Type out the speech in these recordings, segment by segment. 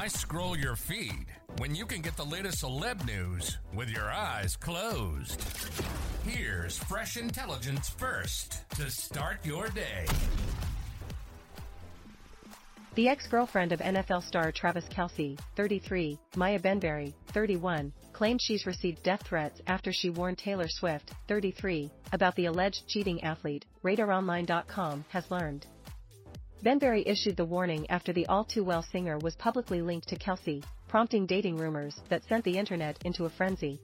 Why scroll your feed when you can get the latest celeb news with your eyes closed? Here's fresh intelligence first to start your day. The ex-girlfriend of NFL star Travis Kelce, 33, Maya Benberry, 31, claimed she's received death threats after she warned Taylor Swift, 33, about the alleged cheating athlete, RadarOnline.com has learned. Benberry issued the warning after the all-too-well singer was publicly linked to Kelce, prompting dating rumors that sent the internet into a frenzy.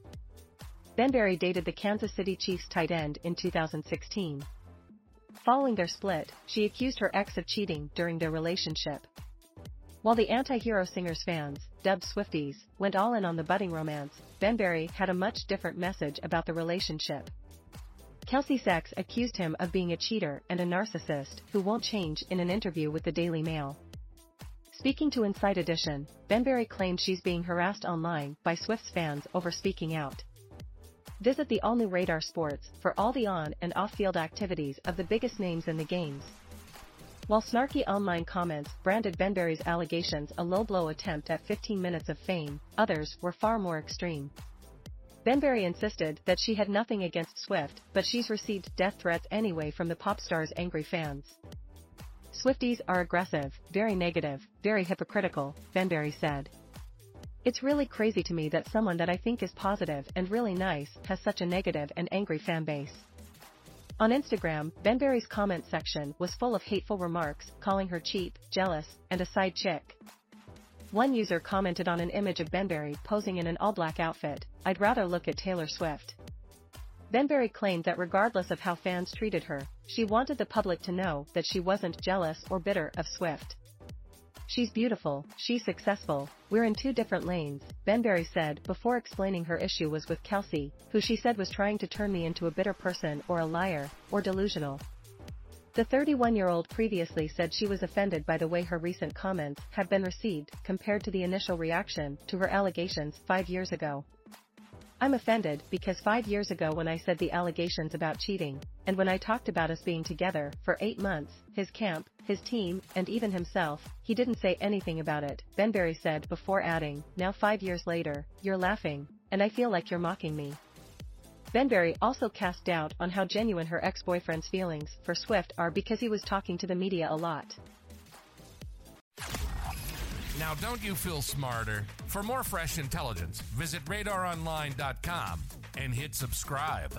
Benberry dated the Kansas City Chiefs tight end in 2016. Following their split, she accused her ex of cheating during their relationship. While the anti-hero singer's fans, dubbed Swifties, went all in on the budding romance, Benberry had a much different message about the relationship. Kelce's ex accused him of being a cheater and a narcissist who won't change in an interview with the Daily Mail. Speaking to Inside Edition, Benberry claimed she's being harassed online by Swift's fans over speaking out. Visit the all-new Radar Sports for all the on- and off-field activities of the biggest names in the games. While snarky online comments branded Benberry's allegations a low-blow attempt at 15 minutes of fame, others were far more extreme. Benberry insisted that she had nothing against Swift, but she's received death threats anyway from the pop star's angry fans. Swifties are aggressive, very negative, very hypocritical, Benberry said. It's really crazy to me that someone that I think is positive and really nice has such a negative and angry fan base. On Instagram, Benberry's comment section was full of hateful remarks, calling her cheap, jealous, and a side chick. One user commented on an image of Benberry posing in an all-black outfit, I'd rather look at Taylor Swift. Benberry claimed that regardless of how fans treated her, she wanted the public to know that she wasn't jealous or bitter of Swift. She's beautiful, she's successful, we're in two different lanes, Benberry said before explaining her issue was with Kelce, who she said was trying to turn me into a bitter person or a liar, or delusional. The 31-year-old previously said she was offended by the way her recent comments had been received compared to the initial reaction to her allegations five years ago. I'm offended because five years ago when I said the allegations about cheating, and when I talked about us being together for eight months, his camp, his team, and even himself, he didn't say anything about it, Benberry said before adding, now five years later, you're laughing, and I feel like you're mocking me. Benberry also cast doubt on how genuine her ex-boyfriend's feelings for Swift are because he was talking to the media a lot. Now, don't you feel smarter? For more fresh intelligence, visit radaronline.com and hit subscribe.